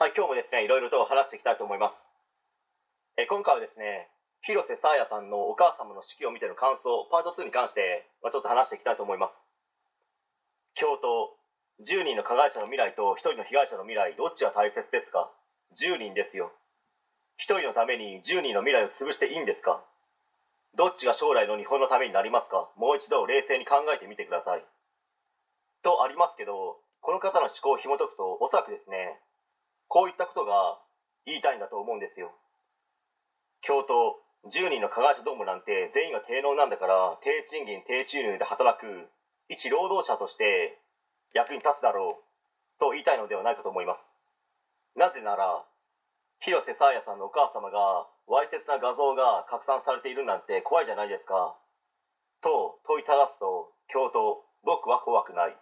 はい、今日もですね、いろいろと話していきたいと思います。え今回はですね、広瀬さやさんのお母様の式を見ての感想、パート2に関して、まあ、ちょっと話していきたいと思います。教頭、10人の加害者の未来と1人の被害者の未来、どっちが大切ですか ?10 人ですよ。1人のために10人の未来を潰していいんですか？どっちが将来の日本のためになりますか？もう一度冷静に考えてみてください。とありますけど、この方の思考を紐解くと、おそらくですね、こういったことが言いたいんだと思うんですよ。教頭、10人の加害者どもなんて全員が低能なんだから、低賃金、低収入で働く一労働者として役に立つだろうと言いたいのではないかと思います。なぜなら、広瀬さやさんのお母様がわいせつな画像が拡散されているなんて怖いじゃないですか。と問いただすと、教頭、僕は怖くない。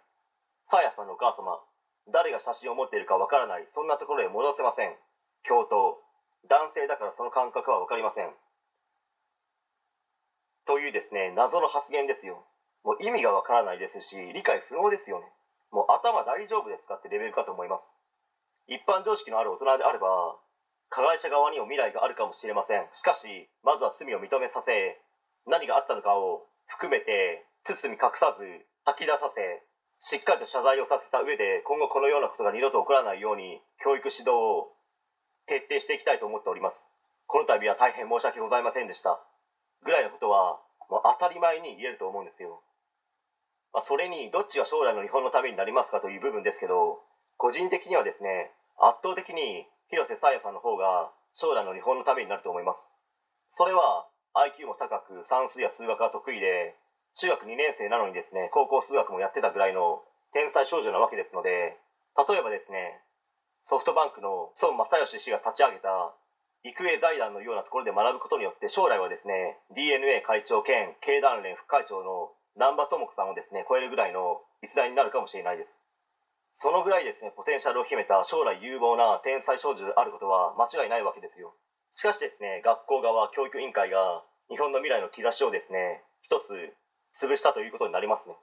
さやさんのお母様、誰が写真を持っているかわからない、そんなところへ戻せません。教頭、男性だからその感覚はわかりません。というですね、謎の発言ですよ。もう意味がわからないですし、理解不能ですよね。もう頭大丈夫ですかってレベルかと思います。一般常識のある大人であれば、加害者側にも未来があるかもしれません。しかし、まずは罪を認めさせ、何があったのかを含めて、包み隠さず、吐き出させ、しっかりと謝罪をさせた上で、今後このようなことが二度と起こらないように、教育指導を徹底していきたいと思っております。この度は大変申し訳ございませんでした。ぐらいのことは、もう当たり前に言えると思うんですよ。まあ、それに、どっちが将来の日本のためになりますかという部分ですけど、個人的にはですね、圧倒的に広瀬さやさんの方が将来の日本のためになると思います。それは IQ も高く算数や数学が得意で、中学2年生なのにですね、高校数学もやってたぐらいの天才少女なわけですので、例えばですね、ソフトバンクの孫正義氏が立ち上げた育英財団のようなところで学ぶことによって将来はですね DNA 会長兼経団連副会長の難波智子さんをですね超えるぐらいの逸材になるかもしれないです。そのぐらいですねポテンシャルを秘めた将来有望な天才少女であることは間違いないわけですよ。しかしですね学校側教育委員会が日本の未来の兆しをですね一つ潰したということになりますね。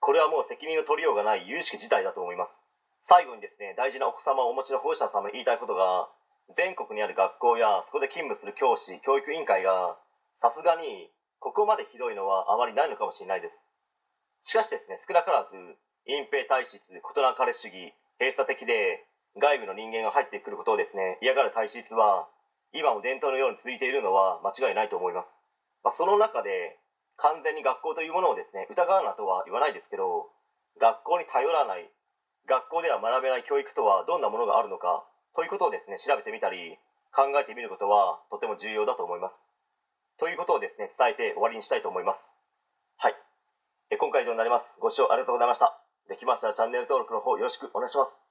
これはもう責任の取りようがない有識事態だと思います。最後にですね大事なお子様をお持ちの保護者様に言いたいことが全国にある学校やそこで勤務する教師教育委員会がさすがにここまでひどいのはあまりないのかもしれないです。しかしですね少なからず隠蔽体質異なかれ主義閉鎖的で外部の人間が入ってくることをですね嫌がる体質は今も伝統のように続いているのは間違いないと思います、まあ、その中で完全に学校というものをですね疑うなとは言わないですけど学校に頼らない学校では学べない教育とはどんなものがあるのかということをですね調べてみたり考えてみることはとても重要だと思います。ということをですね伝えて終わりにしたいと思います。はい。え今回以上になります。ご視聴ありがとうございました。できましたらチャンネル登録の方よろしくお願いします。